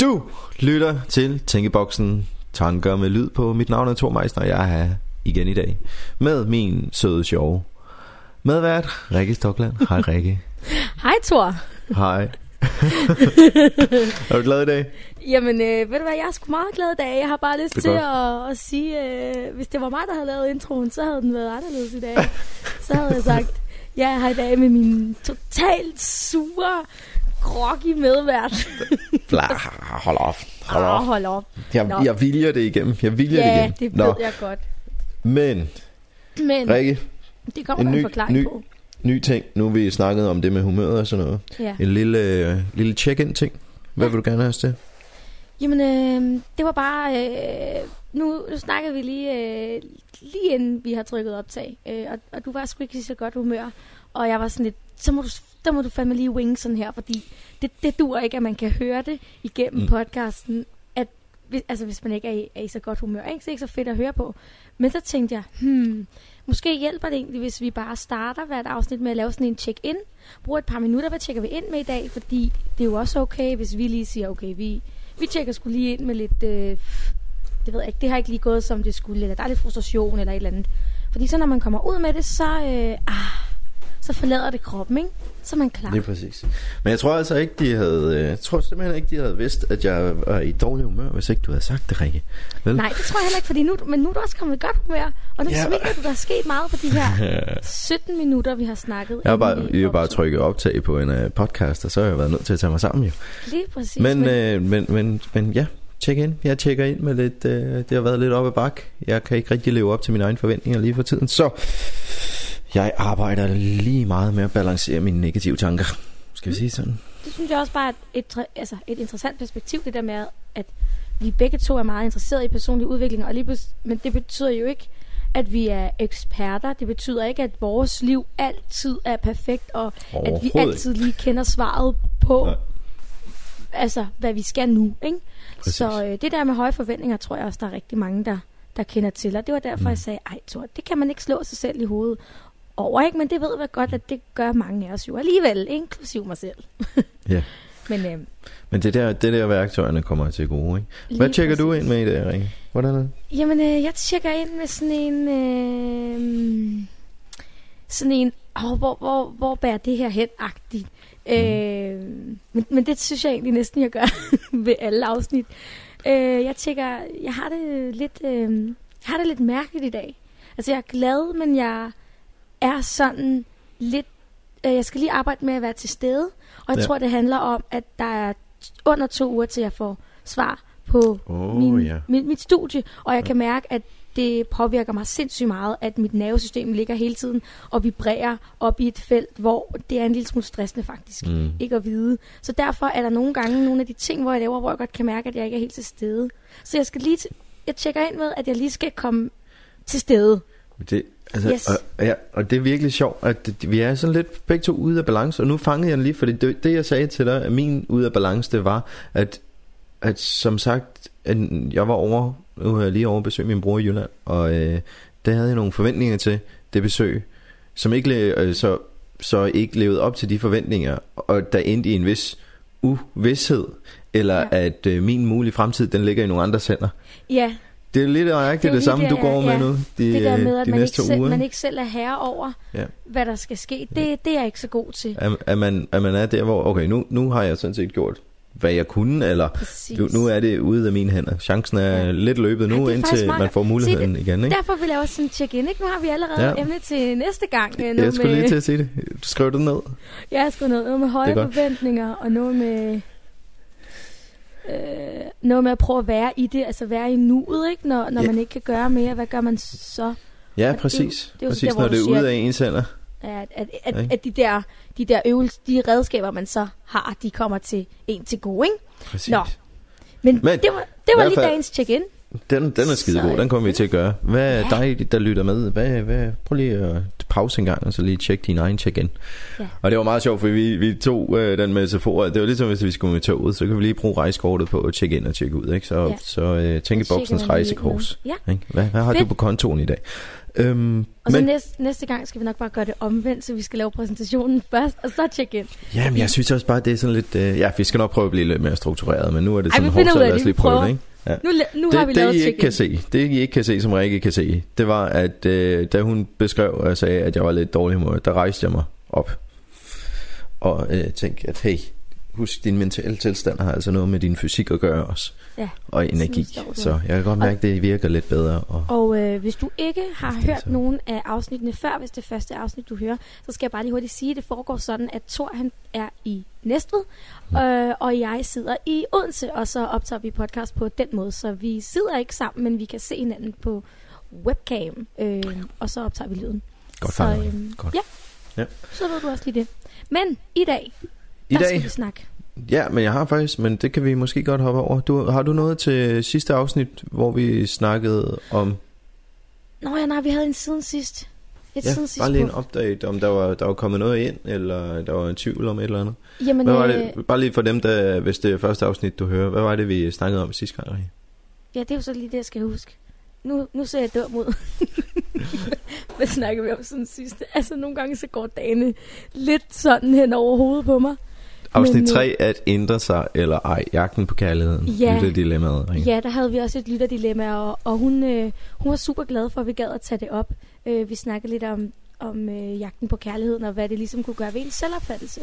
Du lytter til Tænkeboksen. Tanker med lyd på. Mit navn er Thor Meisner og jeg er her igen i dag Med min søde sjove Medvært Rikke Stokland. Hej Rikke. Hej Thor. Hej. Er du glad i dag? Jamen øh, ved du hvad, jeg er sgu meget glad i dag. Jeg har bare lyst til at, at sige øh, Hvis det var mig der havde lavet introen Så havde den været anderledes i dag. Så havde jeg sagt Jeg er her i dag med min totalt sure Groggy medvært Bla, hold op Hold Åh, op hold op jeg, Nå. jeg viljer det igennem Jeg viljer det Ja, igennem det ved jeg godt Men Men Rikke, det kommer en der en ny- forklaring ny- på ny ting Nu har vi snakket om det med humøret og sådan noget ja. En lille, øh, lille check-in ting Hvad Ja. vil du gerne have os til? Jamen, øh, det var bare... Øh, nu, nu snakkede vi lige, øh, lige inden vi har trykket optag, øh, og, og du var sgu ikke i så godt humør. Og jeg var sådan lidt, så må du, der må du fandme lige wing sådan her, fordi det, det dur ikke, at man kan høre det igennem Mm. podcasten, at hvis, altså, hvis man ikke er i, er i så godt humør. Ikke? Så det er ikke så fedt at høre på. Men så tænkte jeg, hmm, måske hjælper det egentlig, hvis vi bare starter hvert afsnit med at lave sådan en check-in. Bruger et par minutter, hvad tjekker vi ind med i dag? Fordi det er jo også okay, hvis vi lige siger, okay, vi, vi tjekker skulle lige ind med lidt, øh, det ved jeg ikke, det har ikke lige gået som det skulle, eller der er lidt frustration eller et eller andet. Fordi så når man kommer ud med det, så, øh, ah, så forlader det kroppen, ikke? Så er man klar. Det er præcis. Men jeg tror altså ikke, de havde... øh, Jeg tror simpelthen ikke, de havde vidst, at jeg var i dårlig humør, hvis ikke du havde sagt det, Rikke. Vel? Nej, det tror jeg heller ikke, fordi nu, men nu er du også kommet i godt humør, og nu Ja. smiler du, der er sket meget på de her 17 minutter, vi har snakket. Jeg har bare, jeg har bare trykket optag på en uh, podcast, og så har jeg været nødt til at tage mig sammen jo. Lige præcis. Men, øh, men, men, men ja, tjek ind. Jeg tjekker ind med lidt... Øh, det har været lidt op ad bak. Jeg kan ikke rigtig leve op til mine egne forventninger lige for tiden, så... Jeg arbejder lige meget med at balancere mine negative tanker. Skal vi sige sådan? det synes jeg også bare er et, altså et interessant perspektiv, det der med, at vi begge to er meget interesserede i personlig udvikling, og lige men det betyder jo ikke, at vi er eksperter. Det betyder ikke, at vores liv altid er perfekt, og at vi altid lige kender svaret på, Nej. altså, hvad vi skal nu. Ikke? Præcis. Så øh, det der med høje forventninger, tror jeg også, der er rigtig mange, der, der kender til. Og det var derfor, mm. jeg sagde, ej Thor, det kan man ikke slå sig selv i hovedet over, ikke? Men det ved jeg godt, at det gør mange af os jo alligevel, inklusiv mig selv. Ja. Men øh, Men det der, det der værktøjerne kommer til gode, ikke? Hvad tjekker du præcis. ind med i dag, Rikke? Hvordan er det? Jamen, øh, jeg tjekker ind med sådan en... Øh, sådan en... Åh, hvor, hvor, hvor bærer det her hen-agtigt. Øh, men, men det synes jeg egentlig næsten, jeg gør ved alle afsnit. Øh, jeg tjekker... Jeg har det lidt... Øh, jeg har det lidt mærkeligt i dag. Altså, jeg er glad, men jeg er sådan lidt... Øh, jeg skal lige arbejde med at være til stede. Og jeg Ja. ja. tror, det handler om, at der er under to uger, til jeg får svar på Åh, min, ja. mit, mit studie, og jeg kan mærke, at det påvirker mig sindssygt meget, at mit nervesystem ligger hele tiden og vibrerer op i et felt, hvor det er en lille smule stressende faktisk, Mm. ikke at vide. Så derfor er der nogle gange nogle af de ting, hvor jeg laver, hvor jeg godt kan mærke, at jeg ikke er helt til stede. Så jeg skal lige, jeg tjekker ind med, at jeg lige skal komme til stede. Det, altså, Yes. og, ja, og det er virkelig sjovt, at vi er sådan lidt begge to ude af balance, og nu fangede jeg den lige, fordi det, det jeg sagde til dig, at min ude af balance, det var, at, at som sagt, at jeg var over, nu har jeg lige over besøg min bror i Jylland, og øh, der havde jeg nogle forventninger til det besøg, som ikke, øh, så, så ikke levede op til de forventninger, og der endte i en vis uvidshed, eller ja. Ja. at øh, min mulige fremtid, den ligger i nogle andres hænder. Ja, Det er lidt nøjagtigt Det det, det samme, lige du det, går med ja. nu, de, det der med, at de man næste ikke, selv, uger. man ikke selv er herre over, Ja. hvad der skal ske, det, det er jeg ikke så god til. At, at, man, at man er der, hvor, okay, nu, nu har jeg sådan set gjort, hvad jeg kunne, eller Præcis. nu, nu er det ude af mine hænder. Chancen er ja. Ja. lidt løbet nu, det er indtil man får muligheden Se, igen, ikke? Derfor vil jeg også sådan tjekke ind. Ikke? Nu har vi allerede Ja. ja. emne til næste gang. øh, Jeg skulle med- lige til at sige det. Du skrev det ned. Jeg har sgu noget, med høje Det er forventninger, og noget med... Øh, noget med at prøve at være i det, altså være i nuet, ikke? Når, når Ja. man ikke kan gøre mere, hvad gør man så? Ja, det- præcis. det er jo præcis, der, når det er ude af ens hænder. At, at, at, at de der, de der øvelser, de redskaber, man så har, de kommer til en til gode, ikke? Præcis. Nå. Men, Men, det var, det var lige fald- dagens check-in. Den, den er skide Så- god, den kommer vi til at gøre. Hvad er Ja. dig, der lytter med? Hvad, hvad, prøv lige at pause en gang, og så lige tjekke din egen check-in. Ja. Og det var meget sjovt, for vi, vi tog øh, den metafor. Det var ligesom, hvis vi skulle med toget, så kan vi lige bruge rejsekortet på at tjekke ind og tjekke ud. Ikke? Så, Ja. så øh, tænkeboksens rejsekors. Ja. Ikke? Hvad, hvad har Fedt. du på kontoen i dag? Øhm, Og så men, næste, næste gang skal vi nok bare gøre det omvendt, så vi skal lave præsentationen først, og så tjekke ind. jamen, jeg synes også bare, det er sådan lidt... Øh, ja, vi skal nok prøve at blive lidt mere struktureret, men nu er det sådan hårdt, så lad os lige prøve det. Ikke? Ja. Nu, nu har vi det, lavet det, I ikke kan se, det I ikke kan se, som Rikke kan se, det var, at øh, da hun beskrev og sagde, at jeg var lidt dårlig humør, der rejste jeg mig op og øh, tænkte, at hey, husk, din mentale tilstand har altså noget med din fysik at gøre også, Ja, og energi. Så jeg kan godt mærke, at det virker lidt bedre. Og, Og øh, hvis du ikke har hørt så. nogen af afsnittene før, hvis det er første afsnit, du hører, så skal jeg bare lige hurtigt sige, at det foregår sådan, at Thor han er i Næstved, øh, og jeg sidder i Odense, og så optager vi podcast på den måde. Så vi sidder ikke sammen, men vi kan se hinanden på webcam, øh, og så optager vi lyden. godt så, øhm, Godt. Ja, Ja. så ved du også lige det. Men i dag, I der dag, skal vi snakke. ja, men jeg har faktisk, men det kan vi måske godt hoppe over. Du, har du noget til sidste afsnit, hvor vi snakkede om, Nå ja, nej, vi havde en siden sidst. Et ja, siden sidst bare lige en update, om der var, der var kommet noget ind, eller der var en tvivl om et eller andet? Jamen, Hvad var øh, det, bare lige for dem, der, hvis det er første afsnit, du hører, hvad var det, vi snakkede om sidste gang? Ja, det er jo så lige det, jeg skal huske. Nu, nu ser jeg dum ud. Hvad snakker vi om sådan sidste? Altså, nogle gange så går dagene lidt sådan hen over hovedet på mig. Afsnit Men, øh, 3, at ændre sig eller ej, jagten på kærligheden, Ja. lytte dilemmaet. Rikke. Ja, der havde vi også et lytterdilemma, og, og hun, øh, hun var super glad for, at vi gad at tage det op. Øh, vi snakkede lidt om, om øh, jagten på kærligheden, og hvad det ligesom kunne gøre ved en selvopfattelse.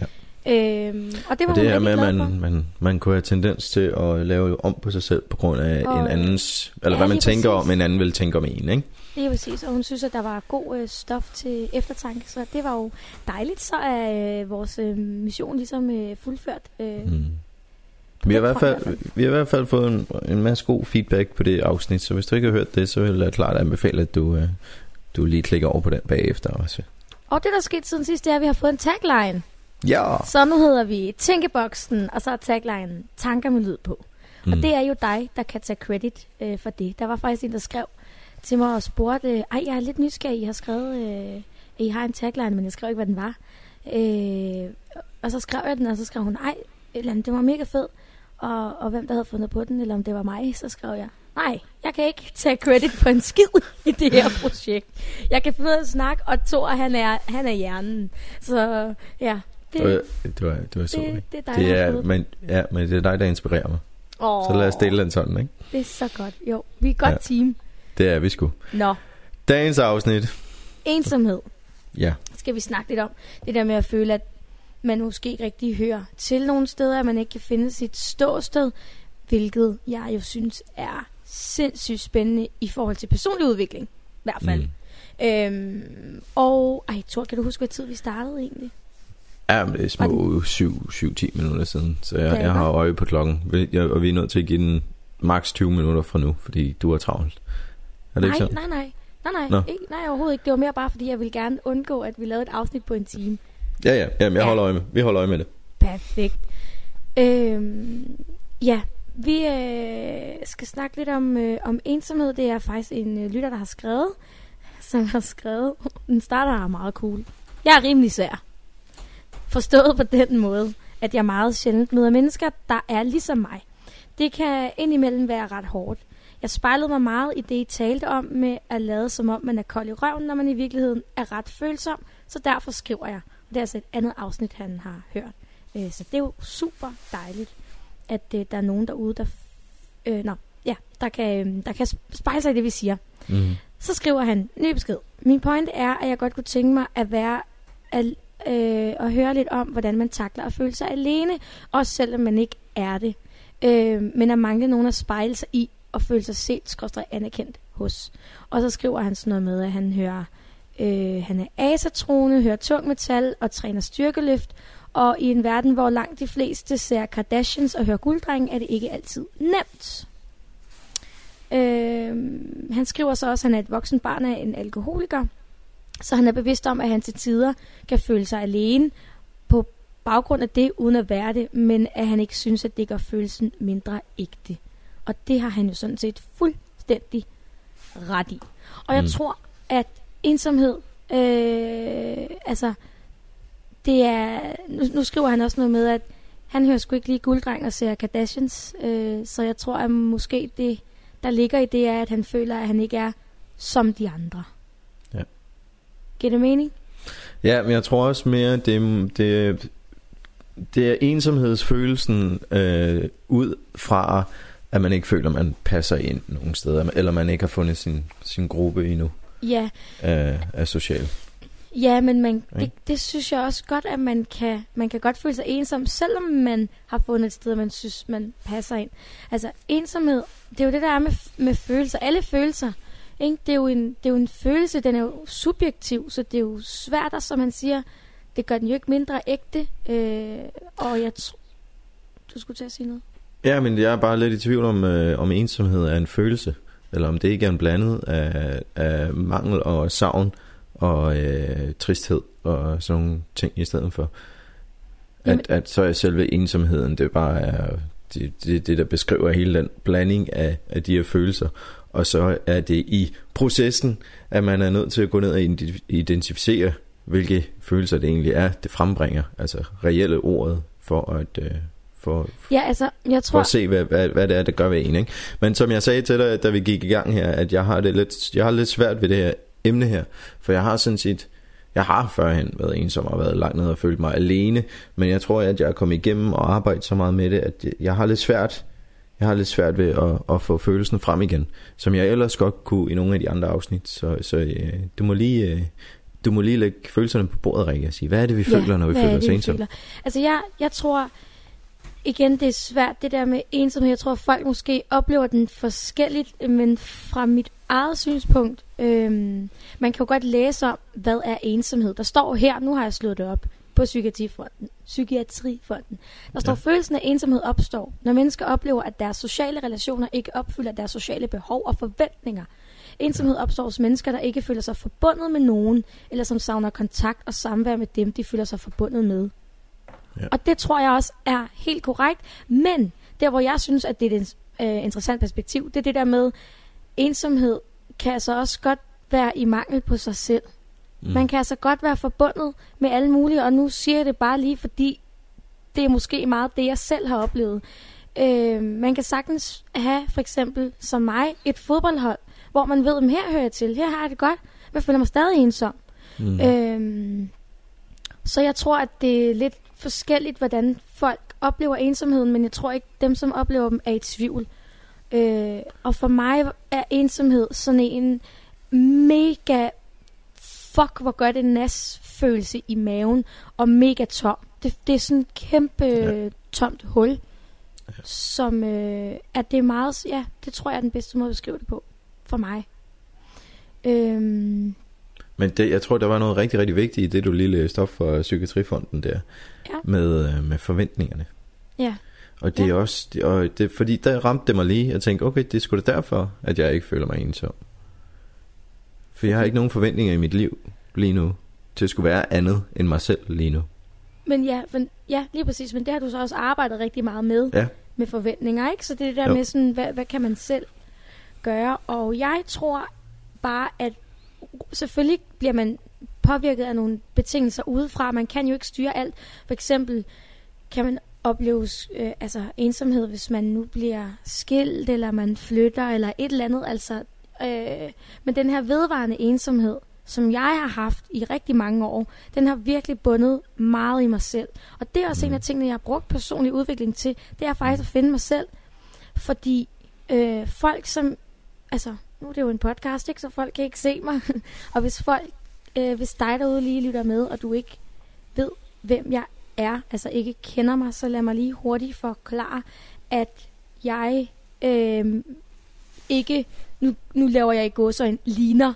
Ja. Øhm, og det var Og det her med, at man, for. man, man kunne have tendens til at lave om på sig selv på grund af Og- en andens, eller Ja, hvad man tænker præcis. om, en anden vil tænke om en, ikke? Det er præcis, og hun synes, at der var god øh, stof til eftertanke, så det var jo dejligt, så er øh, vores øh, mission ligesom øh, fuldført. Øh, Mm. Vi har, i hvert fald, vi har i hvert fald fået en, en masse god feedback på det afsnit, så hvis du ikke har hørt det, så vil jeg klart anbefale, at du, øh, du lige klikker over på den bagefter også. Og det, der er sket siden sidst, det er, at vi har fået en tagline. Ja! Så nu hedder vi Tænkeboksen, og så er tagline Tanker med lyd på. Mm. Og det er jo dig, der kan tage credit øh, for det. Der var faktisk en, der skrev til mig og spurgte, øh, ej, jeg er lidt nysgerrig, I har skrevet, øh, at I har en tagline, men jeg skrev ikke, hvad den var. Øh, og så skrev jeg den, og så skrev hun, ej, eller andet, det var mega fed. Og, og hvem der havde fundet på den, eller om det var mig, så skrev jeg, nej, jeg kan ikke tage credit for en skid i det her projekt. Jeg kan finde ud af at snakke, og Thor, han er, han er hjernen. Så ja, det, Det var, det var, det var så det, det er dig, det er, men, ja, men det er dig, der inspirerer mig. Oh, Så lad os dele den sådan, ikke? Det er så godt. Jo, vi er et godt Ja. team. Det er vi sgu. Nå, Dagens afsnit. ensomhed Ja. skal vi snakke lidt om. Det der med at føle, at man måske ikke rigtig hører til nogle steder, at man ikke kan finde sit ståsted, hvilket jeg jo synes er sindssygt spændende i forhold til personlig udvikling. I hvert fald. Mm. Øhm, og, ej, Thor, kan du huske, hvad tid vi startede egentlig? Ja, men det er små 7-10 minutter siden, så jeg, jeg har øje på klokken. Vi- jeg- Og vi er nødt til at give den maks 20 minutter fra nu, fordi du er travlt. Er det nej, ikke sådan? nej, nej. Nej, nej, Nå. ikke, nej, overhovedet ikke. Det var mere bare, fordi jeg ville gerne undgå, at vi lavede et afsnit på en time. Ja, ja. Jamen, jeg Ja. holder øje med. Vi holder øje med det. Perfekt. Øhm, ja, vi øh, skal snakke lidt om, øh, om ensomhed. Det er faktisk en øh, lytter, der har skrevet, som har skrevet. Den starter meget cool. Jeg er rimelig svær. Forstået på den måde, at jeg meget sjældent møder mennesker, der er ligesom mig. Det kan indimellem være ret hårdt. Jeg spejlede mig meget i det, I talte om med at lade som om, man er kold i røven, når man i virkeligheden er ret følsom. Så derfor skriver jeg. Og det er altså et andet afsnit, han har hørt. Øh, så det er jo super dejligt, at øh, der er nogen derude, der, øh, nå, ja, der, kan, øh, der kan spejle sig i det, vi siger. Mm. Så skriver han, ny besked. Min point er, at jeg godt kunne tænke mig at være al, øh, og høre lidt om, hvordan man takler at føle sig alene, også selvom man ikke er det. Øh, men at mangle nogen at spejle sig i og føle sig set, skorstræk anerkendt hos. Og så skriver han sådan noget med, at han hører, øh, han er asatrone, hører tung metal og træner styrkeløft. Og i en verden, hvor langt de fleste ser Kardashians og hører gulddrenge, er det ikke altid nemt. Øh, han skriver så også, at han er et voksen barn af en alkoholiker. Så han er bevidst om, at han til tider kan føle sig alene på baggrund af det, uden at være det, men at han ikke synes, at det gør følelsen mindre ægte. Og det har han jo sådan set fuldstændig ret i. Og jeg Mm. tror, at ensomhed Øh, altså, det er... Nu, nu skriver han også noget med, at han hører sgu ikke lige gulddreng og ser Kardashians. Øh, så jeg tror, at måske det, der ligger i det, er, at han føler, at han ikke er som de andre. Giver det mening? Ja, men jeg tror også mere, det, det, det er ensomhedsfølelsen øh, ud fra, at man ikke føler, at man passer ind nogen steder, eller man ikke har fundet sin, sin gruppe endnu Ja, af, af social. ja men man, det, det synes jeg også godt, at man kan, man kan godt føle sig ensom, selvom man har fundet et sted, man synes, man passer ind. Altså ensomhed, det er jo det, der er med, med følelser. Alle følelser, ikke? Det, er jo en, det er jo en følelse, den er jo subjektiv, så det er jo svært, og som man siger, det gør den jo ikke mindre ægte. Øh, og jeg tror... Du skulle til at sige noget? Ja, men jeg er bare lidt i tvivl om, øh, om ensomhed er en følelse, eller om det ikke er en blandet af, af mangel og savn og øh, tristhed og sådan nogle ting i stedet for. Jamen- At, at så er selve ensomheden, det bare er det, det, det der beskriver hele den blanding af, af de her følelser. Og så er det i processen, at man er nødt til at gå ned og identi- identificere, hvilke følelser det egentlig er, det frembringer. Altså reelle ordet for at, øh, for, Ja, altså, jeg for tror... at se, hvad, hvad, hvad det er, det gør ved en. Ikke? Men som jeg sagde til dig, da vi gik i gang her, at jeg har det lidt, jeg har lidt svært ved det her emne her. For jeg har sådan set, jeg har førhen været ensom og været langt ned og følt mig alene. Men jeg tror, at jeg er kommet igennem og arbejdet så meget med det, at jeg har lidt svært, jeg har lidt svært ved at, at få følelsen frem igen. Som jeg ellers godt kunne i nogle af de andre afsnit. Så, så øh, du må lige... Øh, du må lige lægge følelserne på bordet, Rikke, og sige, hvad er det, vi Ja, føler, når vi føler er os ensomme? Altså, jeg, jeg tror... Igen, det er svært, det der med ensomhed. Jeg tror, folk måske oplever den forskelligt, men fra mit eget synspunkt, øhm, man kan jo godt læse om, hvad er ensomhed. Der står her, nu har jeg slået det op, på Psykiatrifonden. Psykiatrifonden. Der står, Ja. følelsen af ensomhed opstår, når mennesker oplever, at deres sociale relationer ikke opfylder deres sociale behov og forventninger. Ensomhed opstår hos mennesker, der ikke føler sig forbundet med nogen, eller som savner kontakt og samvær med dem, de føler sig forbundet med. Ja. Og det tror jeg også er helt korrekt. Men der, hvor jeg synes, at det er et øh, interessant perspektiv, det er det der med, ensomhed kan altså også godt være i mangel på sig selv. Mm. Man kan altså godt være forbundet med alle mulige, og nu siger jeg det bare lige, fordi det er måske meget det, jeg selv har oplevet. Øh, man kan sagtens have, for eksempel som mig, et fodboldhold, hvor man ved, at her hører jeg til, her har jeg det godt, men føler mig stadig ensom. Mm. Øhm, så jeg tror, at det er lidt forskelligt, hvordan folk oplever ensomheden, men jeg tror ikke, dem, som oplever dem, er i tvivl. Øh, og for mig er ensomhed sådan en mega fuck, hvor gør det nas følelse i maven, og mega tom. Det, det er sådan et kæmpe Ja. tomt hul, ja. som øh, at det er meget, ja, det tror jeg er den bedste måde at beskrive det på, for mig. Øhm, Men det, jeg tror, der var noget rigtig, rigtig vigtigt i det, du lige læste op for Psykiatrifonden der, Ja. med, øh, med forventningerne. ja. Og det er Ja. også, det, og det, fordi der ramte det mig lige, jeg tænkte, okay, det er sgu da derfor, at jeg ikke føler mig ensom. For jeg har ikke nogen forventninger i mit liv lige nu, til at skulle være andet end mig selv lige nu. Men ja, men, ja, lige præcis. Men det har du så også arbejdet rigtig meget med. Ja. Med forventninger, ikke? Så det er det der Jo. med sådan, hvad, hvad kan man selv gøre? Og jeg tror bare, at selvfølgelig bliver man påvirket af nogle betingelser udefra. Man kan jo ikke styre alt. For eksempel kan man opleve øh, altså ensomhed, hvis man nu bliver skilt, eller man flytter, eller et eller andet. Altså, øh, men den her vedvarende ensomhed, som jeg har haft i rigtig mange år, den har virkelig bundet meget i mig selv. Og det er også mm. en af tingene, jeg har brugt personlig udvikling til, det er faktisk at finde mig selv. Fordi øh, folk som, altså nu er det jo en podcast, ikke, så folk kan ikke se mig. og hvis folk, øh, hvis dig derude lige lytter med, og du ikke ved, hvem jeg er, altså ikke kender mig, så lad mig lige hurtigt forklare, at jeg øh, ikke, nu, nu laver jeg i går så en ligner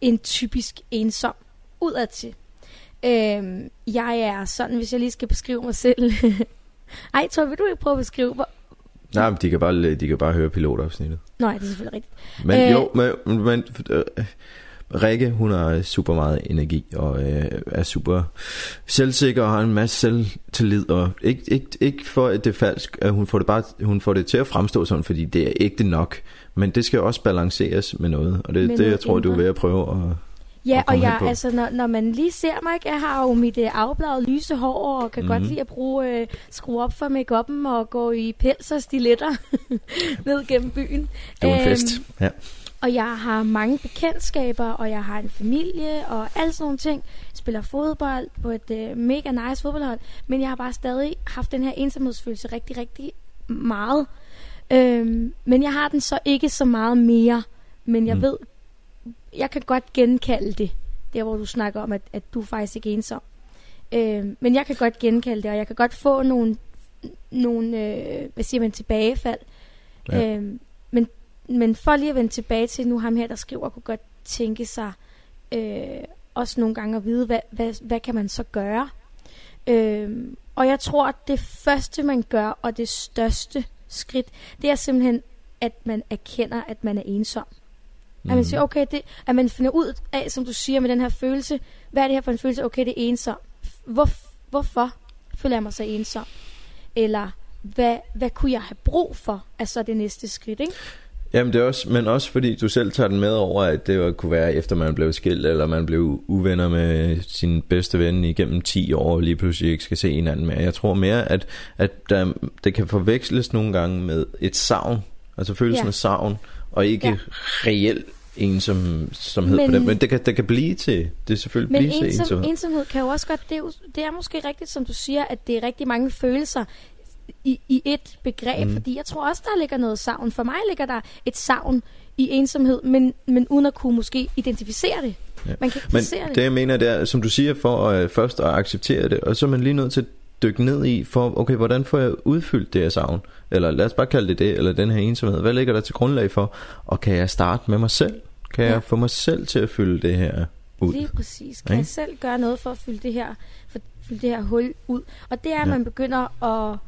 en typisk ensom udadtil. Øhm, jeg er sådan, hvis jeg lige skal beskrive mig selv. Ej, tror vil du ikke prøve at beskrive? Hvor... Nej, men de kan bare, de kan bare høre pilotafsnittet. Nej, det er selvfølgelig rigtigt. Men øh, jo, men, men øh, Rikke, hun har super meget energi og øh, er super selvsikker og har en masse selvtillid og ikke, ikke, ikke for at det er falsk, at hun får det bare hun får det til at fremstå sådan, fordi det er ægte nok, men det skal også balanceres med noget, og det er det jeg tror du er indre. ved at prøve at Ja, og jeg, altså, når, når man lige ser mig, ikke, jeg har jo mit øh, afbladet lyse hår, og kan mm. godt Mhm. lide at bruge, øh, skrue op for make og gå i pels og stiletter ned gennem byen. Det var en Øhm, fest. Ja. Og jeg har mange bekendtskaber, og jeg har en familie, og alle sådan nogle ting. Jeg spiller fodbold på et øh, mega nice fodboldhold, men jeg har bare stadig haft den her ensomhedsfølelse rigtig, rigtig meget. Øhm, men jeg har den så ikke så meget mere, men jeg Mm. ved, jeg kan godt genkalde det, der hvor du snakker om, at, at du er faktisk ikke er ensom. Øhm, men jeg kan godt genkalde det, og jeg kan godt få nogle, nogle øh, hvad siger man, tilbagefald. Ja. Øhm, men, for lige at vende tilbage til nu ham her, der skriver, kunne godt tænke sig øh, også nogle gange at vide, hvad, hvad, hvad kan man så gøre? Øhm, og jeg tror, at det første, man gør, og det største skridt, det er simpelthen, at man erkender, at man er ensom. Mm. At man siger, okay, det, at man finder ud af, som du siger, med den her følelse, hvad er det her for en følelse? Okay, det er ensom. Hvor, hvorfor føler jeg mig så ensom? Eller hvad, hvad kunne jeg have brug for, er så det næste skridt, ikke? Jamen det er også, men også fordi du selv tager den med over, at det kunne være efter man blev skilt, eller man blev uvenner med sin bedste ven igennem 10 år, og lige pludselig ikke skal se hinanden mere. Jeg tror mere, at, at der, det kan forveksles nogle gange med et savn, altså følelsen Ja. af savn, og ikke Ja. reel ensomhed men, Men- på den. Men det kan, det kan blive til, det er selvfølgelig Men blive til ensom, ensomhed. ensomhed kan jo også godt, det er, jo, det er måske rigtigt, som du siger, at det er rigtig mange følelser i, i et begreb, mm. fordi jeg tror også, der ligger noget savn. For mig ligger der et savn i ensomhed, men, men uden at kunne måske identificere det. Ja. Man kan ikke Men det det. jeg mener, det er, som du siger, for at, først at acceptere det, og så er man lige nødt til at dykke ned i, for okay, hvordan får jeg udfyldt det her savn? Eller lad os bare kalde det det, eller den her ensomhed. Hvad ligger der til grundlag for? Og kan jeg starte med mig selv? Kan Ja. jeg få mig selv til at fylde det her ud? Lige præcis. Kan Ikke? jeg selv gøre noget for at fylde det her, for, fylde det her hul ud? Og det er, at Ja. man begynder at,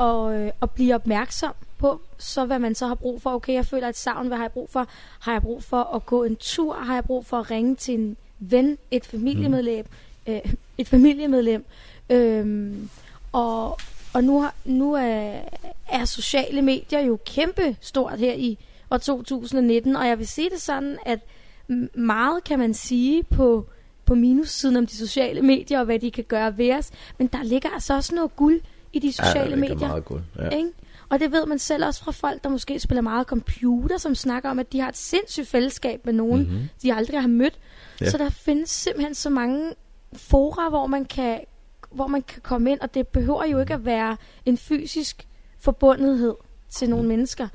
og, øh, at blive opmærksom på, så hvad man så har brug for. Okay, jeg føler et savn, hvad har jeg brug for? Har jeg brug for at gå en tur? Har jeg brug for at ringe til en ven, et familiemedlem? Mm. Øh, et familiemedlem. Øhm, og og nu, har, nu er, er sociale medier jo kæmpe stort her i år 2019, og jeg vil sige det sådan, at meget kan man sige på, på minussiden om de sociale medier og hvad de kan gøre ved os, men der ligger altså også noget guld i de sociale ja, medier. meget godt. Ja. Ikke? Og det ved man selv også fra folk, der måske spiller meget computer, som snakker om, at de har et sindssygt fællesskab med nogen, Mhm. de aldrig har mødt. Ja. Så der findes simpelthen så mange fora, hvor man kan hvor man kan komme ind, og det behøver jo ikke at være en fysisk forbundethed til nogle mennesker.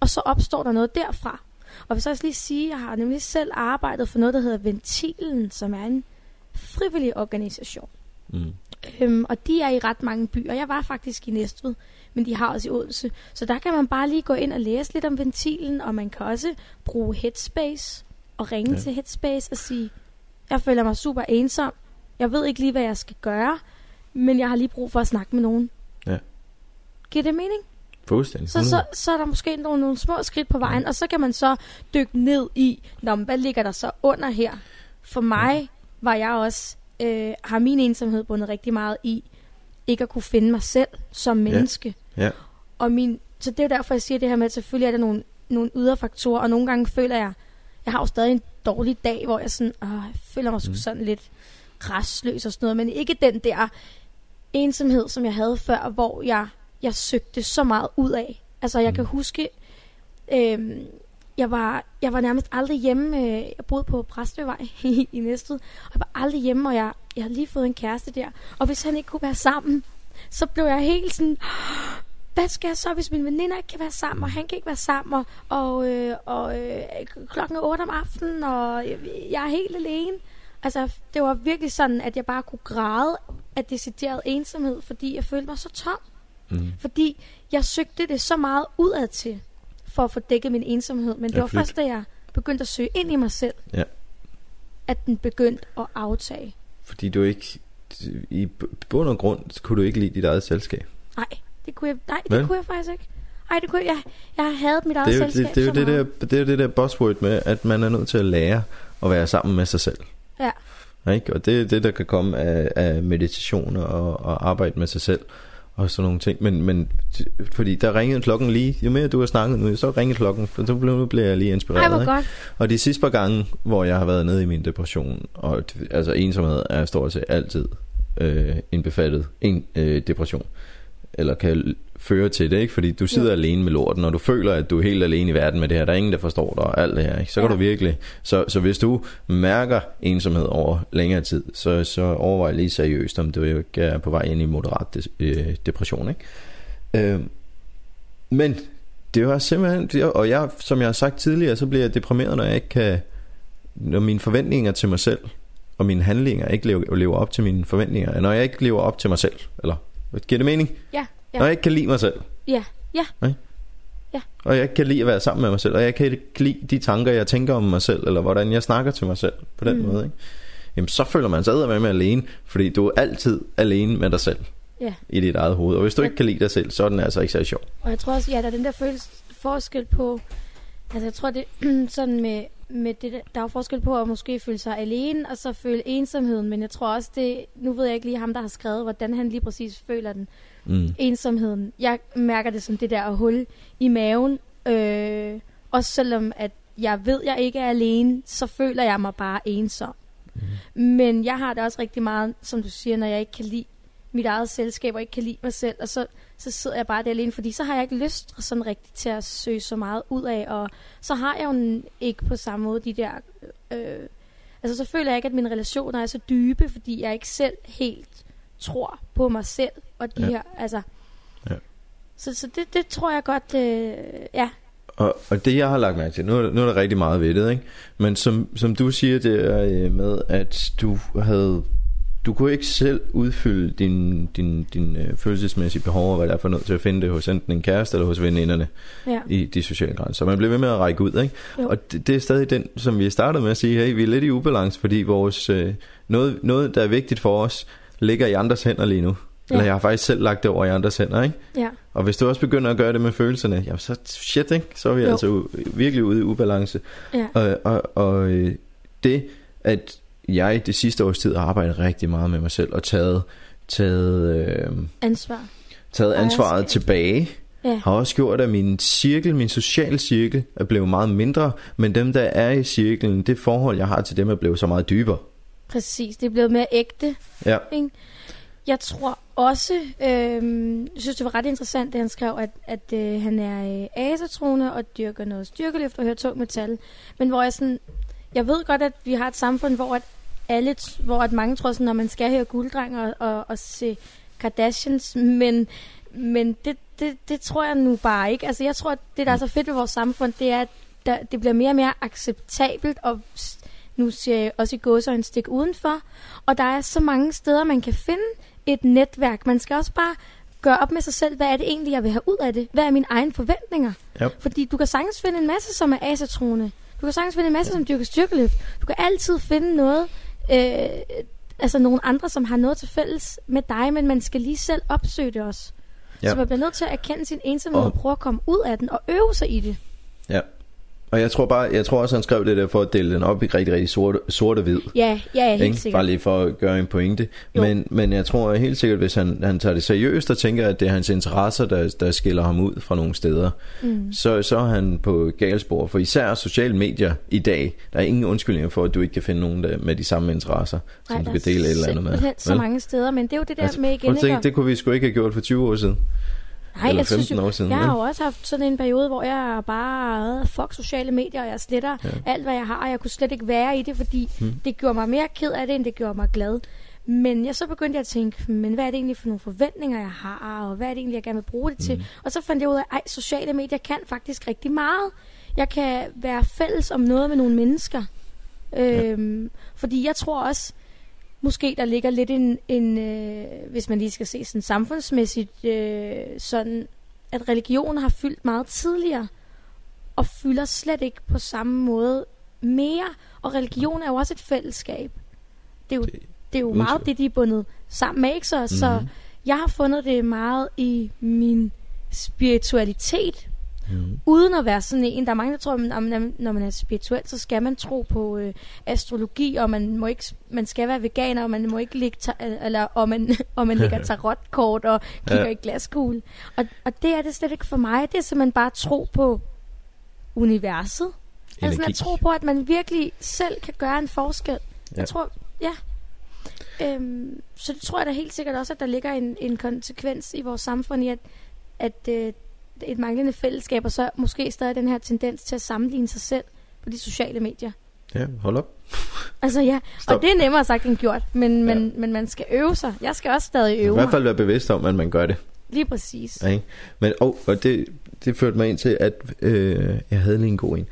Og så opstår der noget derfra. Og hvis jeg også lige sige, at jeg har nemlig selv arbejdet for noget, der hedder Ventilen, som er en frivillig organisation. Mm. Øhm, og de er i ret mange byer. Jeg var faktisk i Næstved, men de har også i Odense. Så der kan man bare lige gå ind og læse lidt om ventilen, og man kan også bruge Headspace og ringe Ja. ja. til Headspace og sige, jeg føler mig super ensom. Jeg ved ikke lige, hvad jeg skal gøre, men jeg har lige brug for at snakke med nogen. Ja. Giver det mening? Fuldstændig. Så, så, så er der måske nogle, nogle små skridt på vejen, og så kan man så dykke ned i, Nå, men hvad ligger der så under her? For mig var jeg også, øh, har min ensomhed bundet rigtig meget i, ikke at kunne finde mig selv som menneske. Ja. Og min, så det er jo derfor, jeg siger det her med, at selvfølgelig er der nogle, nogle ydre faktorer, og nogle gange føler jeg, jeg har jo stadig en dårlig dag, hvor jeg sådan, åh, jeg føler mig Mm. sådan lidt restløs og sådan noget, men ikke den der ensomhed, som jeg havde før, hvor jeg, jeg søgte så meget ud af. Altså, jeg Mm. kan huske, øhm, jeg, var, jeg var nærmest aldrig hjemme. Øh, jeg boede på Præstøvej i, i Næstved, og jeg var aldrig hjemme, og jeg, jeg havde lige fået en kæreste der. Og hvis han ikke kunne være sammen, så blev jeg helt sådan, hvad skal jeg så, hvis mine veninder ikke kan være sammen, og han kan ikke være sammen, og, og, øh, og øh, klokken er 8 om aftenen, og jeg, jeg er helt alene. Altså, det var virkelig sådan, at jeg bare kunne græde af decideret ensomhed, fordi jeg følte mig så tom. Mm. Fordi jeg søgte det så meget udad til, for at få dækket min ensomhed. Men det Ja, var først, da jeg begyndte at søge ind i mig selv, Ja. at den begyndte at aftage. Fordi du ikke, i bund og grund, kunne du ikke lide dit eget selskab. Nej, det kunne jeg, nej, det Vel? kunne jeg faktisk ikke. Nej, det kunne jeg. Jeg, jeg havde mit eget Det er, jo, selskab det, det, er jo det, der, det er jo det der buzzword med, at man er nødt til at lære at være sammen med sig selv. Ja. Ikke? Og det er det, der kan komme af, af meditation og, og arbejde med sig selv. Og sådan nogle ting. Men, men fordi der ringede klokken lige, jo mere du har snakket nu, så ringede klokken, så nu blev, nu blev jeg lige inspireret. Ej, hvor ikke? godt. Og de sidste par gange, hvor jeg har været nede i min depression, og altså ensomhed er stort set altid øh, indbefattet en øh, depression, eller kan l- føre til det, ikke? Fordi du sidder Ja. alene med lorten, og du føler, at du er helt alene i verden med det her. Der er ingen, der forstår dig og alt det her, ikke? Så kan Ja. du virkelig... Så, så hvis du mærker ensomhed over længere tid, så, så overvej lige seriøst, om du ikke er på vej ind i moderat des, øh, depression, ikke? Øh, men det var simpelthen... Og jeg, som jeg har sagt tidligere, så bliver jeg deprimeret, når jeg ikke kan... Når mine forventninger til mig selv og mine handlinger ikke lever, lever op til mine forventninger. Når jeg ikke lever op til mig selv. Eller, giver det mening? Ja, ja. Når jeg ikke kan lide mig selv. Ja, ja. Og jeg ikke kan lide at være sammen med mig selv. Og jeg kan ikke lide de tanker, jeg tænker om mig selv. Eller hvordan jeg snakker til mig selv. På den Mm. måde, ikke? Jamen, så føler man sig med alene. Fordi du er altid alene med dig selv. Ja. I dit eget hoved. Og hvis du Ja. ikke kan lide dig selv, så er den altså ikke så sjov. Og jeg tror også, ja, der er den der følelse, forskel på, altså jeg tror det sådan med, med det, der, der er jo forskel på at måske føle sig alene, og så føle ensomheden, men jeg tror også det, nu ved jeg ikke lige ham, der har skrevet, hvordan han lige præcis føler den, Mm. ensomheden. Jeg mærker det som det der hul i maven, øh, også selvom at jeg ved, jeg ikke er alene, så føler jeg mig bare ensom. Mm. Men jeg har det også rigtig meget, som du siger, når jeg ikke kan lide mit eget selskab, og ikke kan lide mig selv, og så, så sidder jeg bare der alene, fordi så har jeg ikke lyst sådan rigtigt til at søge så meget ud af, og så har jeg jo ikke på samme måde de der... Øh, altså så føler jeg ikke, at mine relationer er så dybe, fordi jeg ikke selv helt tror på mig selv, og de Ja. her, altså... Ja. Så, så det, det tror jeg godt, øh, ja, Og, og det jeg har lagt mærke til, nu er, nu er der rigtig meget ved det, ikke? Men som, som du siger det er øh, med, at du havde du kunne ikke selv udfylde din, din, din øh, følelsesmæssige behov, og hvad der er for noget til at finde det hos enten en kæreste eller hos veninderne ja. i de sociale grænser. Man bliver ved med at række ud, ikke? Jo. Og det, det er stadig den, som vi startede med at sige, hey, vi er lidt i ubalance, fordi vores, øh, noget, noget, der er vigtigt for os, ligger i andres hænder lige nu. Ja. Eller jeg har faktisk selv lagt det over i andres hænder, ikke? ja. Og hvis du også begynder at gøre det med følelserne, jamen så shit, ikke? Så er vi jo. Altså virkelig ude i ubalance. ja. Og, og, og øh, det, at jeg det sidste års tid har arbejdet rigtig meget med mig selv, og taget, taget, øh, Ansvar. taget ansvaret Ejerskab. tilbage, Ja. har også gjort, at min cirkel, min sociale cirkel, er blevet meget mindre, men dem, der er i cirklen, det forhold, jeg har til dem, er blevet så meget dybere. Præcis, det er blevet mere ægte. Ja. Ikke? Jeg tror også, øh, jeg synes det var ret interessant, det han skrev, at, at øh, han er øh, asatroende og dyrker noget styrkeløft og hører tung metal. Men hvor jeg sådan, jeg ved godt, at vi har et samfund, hvor at alle, hvor at mange tror sådan, når man skal høre gulddreng og, og, og se Kardashians, men, men det, det, det tror jeg nu bare ikke. Altså jeg tror, at det der er så fedt ved vores samfund, det er, at der, det bliver mere og mere acceptabelt, og s- nu siger jeg også i gåsøjne stik udenfor, og der er så mange steder, man kan finde et netværk. Man skal også bare gøre op med sig selv, hvad er det egentlig, jeg vil have ud af det? Hvad er mine egne forventninger? Ja. Fordi du kan sagtens finde en masse, som er asatroende. Du kan sagtens finde en masse, som dyrker styrkeløft. Du kan altid finde noget, øh, altså nogle andre, som har noget til fælles med dig, men man skal lige selv opsøge det også. Ja. Så man bliver nødt til at erkende sin ensomhed Og- og prøve at komme ud af den og øve sig i det. Ja. Og jeg tror bare, jeg tror også, han skrev det der for at dele den op i rigtig, rigtig sort, sort og hvid. Ja, ja, helt Ikke? sikkert. Bare lige for at gøre en pointe. Jo. Men, men jeg tror helt sikkert, hvis han, han tager det seriøst og tænker, at det er hans interesser, der, der skiller ham ud fra nogle steder, Mm. så, så er han på galspor. For især sociale medier i dag, der er ingen undskyldninger for, at du ikke kan finde nogen der med de samme interesser, som Ej, du kan dele et eller andet med. så mange steder, men det er jo det der Altså, med igen, ikke? det kunne vi sgu ikke have gjort for 20 år siden. Nej, eller jeg synes 15 år siden. jeg har jo også haft sådan en periode, hvor jeg bare, fuck sociale medier, og jeg sletter Ja. ja. alt, hvad jeg har, og jeg kunne slet ikke være i det, fordi Hmm. det gjorde mig mere ked af det, end det gjorde mig glad. Men jeg så begyndte jeg at tænke, men hvad er det egentlig for nogle forventninger, jeg har, og hvad er det egentlig, jeg gerne vil bruge det til? Mhm. Og så fandt jeg ud af, at sociale medier kan faktisk rigtig meget. Jeg kan være fælles om noget med nogle mennesker. Øhm, fordi jeg tror også, måske der ligger lidt en, en øh, hvis man lige skal se sådan samfundsmæssigt, øh, sådan, at religion har fyldt meget tidligere, og fylder slet ikke på samme måde mere. Og religion er jo også et fællesskab. Det er jo, Det- det er jo meget det, de er bundet sammen med, ikke så? Så Mhm. jeg har fundet det meget i min spiritualitet. Mm. Uden at være sådan en. Der er mange, der tror, at når man er spirituel, så skal man tro på øh, astrologi, og man, må ikke, man skal være veganer, og man må ikke ligge ta- eller, og man, og man ligger tarotkort og kigger ja. i glaskugle. Og, og det er det slet ikke for mig. Det er simpelthen bare tro på universet. Energi. Altså at tro på, at man virkelig selv kan gøre en forskel. Ja. Jeg tror, ja. Øhm, så det tror jeg da helt sikkert også, at der ligger en, en konsekvens i vores samfund i, at, at øh, et manglende fællesskab, og så måske stadig den her tendens til at sammenligne sig selv på de sociale medier. Ja, hold op. Altså ja, Stop. og det er nemmere sagt end gjort, men, men, ja. men man skal øve sig. Jeg skal også stadig øve mig. I hvert fald være bevidst om, at man gør det. Lige præcis. Ja, ikke? Men, oh, og det, det førte mig ind til, at øh, jeg havde lige en god en.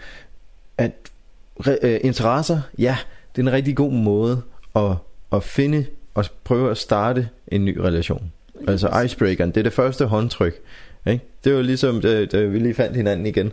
At re, øh, interesser, ja, det er en rigtig god måde at, at finde og prøve at starte en ny relation. Lige altså icebreakeren, det er det første håndtryk. Ikke? Det var ligesom, da, da vi lige fandt hinanden igen,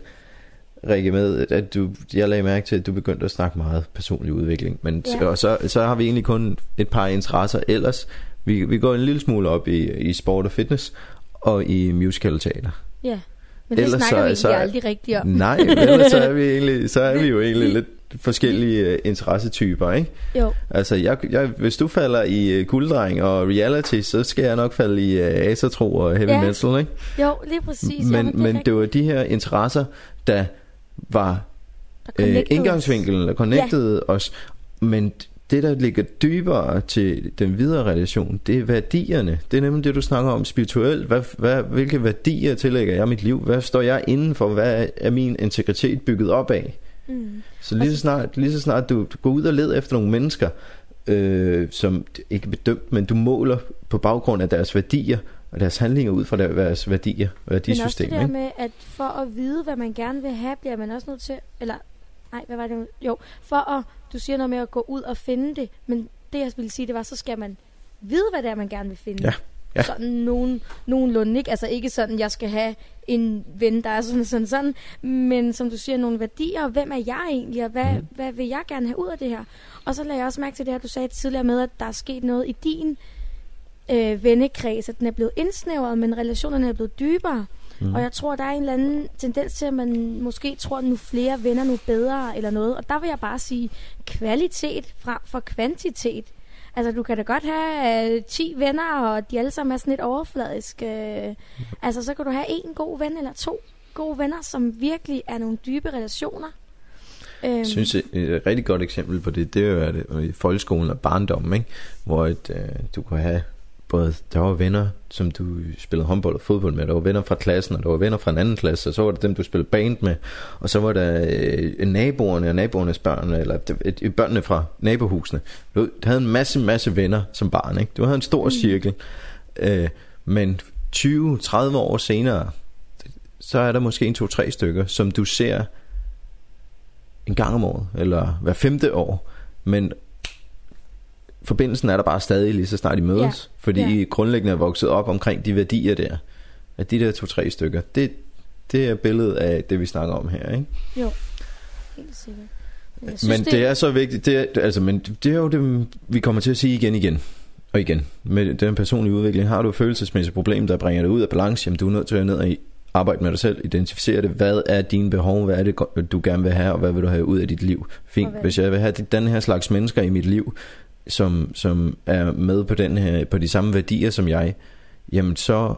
Rikke, med, at du, jeg lagde mærke til, at du begyndte at snakke meget personlig udvikling. Men, ja. Og så, så har vi egentlig kun et par interesser ellers. Vi, vi går en lille smule op i, i sport og fitness, og i musical teater. Ja, men det ellers snakker så, vi så, aldrig rigtigt om. Nej, ellers så er vi, egentlig, så er vi jo egentlig lidt forskellige uh, interessetyper, ikke? Jo. Altså, jeg, jeg, hvis du falder i uh, gulddreng og reality, så skal jeg nok falde i uh, asatro og heavy ja. metal, ikke? Jo, lige præcis. Men, ja, men, det, men det var de her interesser, der var der uh, indgangsvinkelen, der connectede ja. os. Men det, der ligger dybere til den videre relation, det er værdierne. Det er nemlig det, du snakker om spirituelt. Hvad, hvad, hvilke værdier tillægger jeg mit liv? Hvad står jeg inden for? Hvad er min integritet bygget op af? Mm. Så lige så, snart, lige så snart du, du går ud og leder efter nogle mennesker, øh, som ikke er bedømt, men du måler på baggrund af deres værdier, og deres handlinger ud fra deres værdier, værdisystem. Men også det der med, at for at vide, hvad man gerne vil have, bliver man også nødt til, eller nej, hvad var det? Jo, for at, du siger noget med at gå ud og finde det, men det jeg ville sige, det var, så skal man vide, hvad det er, man gerne vil finde. Ja. Ja. Sådan nogen, nogenlunde, ikke? Altså ikke sådan, jeg skal have en ven, der er sådan sådan sådan, men som du siger, nogle værdier, hvem er jeg egentlig, og hvad, mm. hvad vil jeg gerne have ud af det her? Og så lagde jeg også mærke til det her, du sagde tidligere med, at der er sket noget i din øh, vennekreds, at den er blevet indsnævret, men relationerne er blevet dybere. Mm. Og jeg tror, der er en eller anden tendens til, at man måske tror, at nu flere venner, nu bedre eller noget. Og der vil jeg bare sige kvalitet frem for kvantitet. Altså, du kan da godt have øh, 10 venner, og de alle sammen er sådan lidt overfladiske. Øh, altså, så kan du have en god ven eller to gode venner, som virkelig er nogle dybe relationer. Øhm. Jeg synes, et, rigtig godt eksempel på det, det er jo at, i folkeskolen og barndommen, ikke? hvor et, øh, du kan have både, der var venner, som du spillede håndbold og fodbold med, der var venner fra klassen, og der var venner fra en anden klasse, og så var der dem, du spillede band med, og så var der øh, naboerne og naboernes børn, eller øh, børnene fra nabohusene. Du havde en masse, masse venner som barn, ikke? Du havde en stor mm. cirkel. Øh, men 20-30 år senere, så er der måske en, to, tre stykker, som du ser en gang om året, eller hver femte år, men forbindelsen er der bare stadig lige så snart I mødes, ja. fordi ja. I grundlæggende er vokset op omkring de værdier der. At de der to-tre stykker, det, det er billedet af det, vi snakker om her, ikke? Jo, helt sikkert. Men, synes, men det, det er så vigtigt, det er, altså, men det er jo det, vi kommer til at sige igen igen og igen. Med den personlige udvikling, har du et følelsesmæssigt problem, der bringer dig ud af balance, jamen du er nødt til at ned og arbejde med dig selv, identificere det, hvad er dine behov, hvad er det, du gerne vil have, og hvad vil du have ud af dit liv. Fint, hvis jeg vil have den her slags mennesker i mit liv, som, som er med på, den her, på de samme værdier som jeg, jamen så,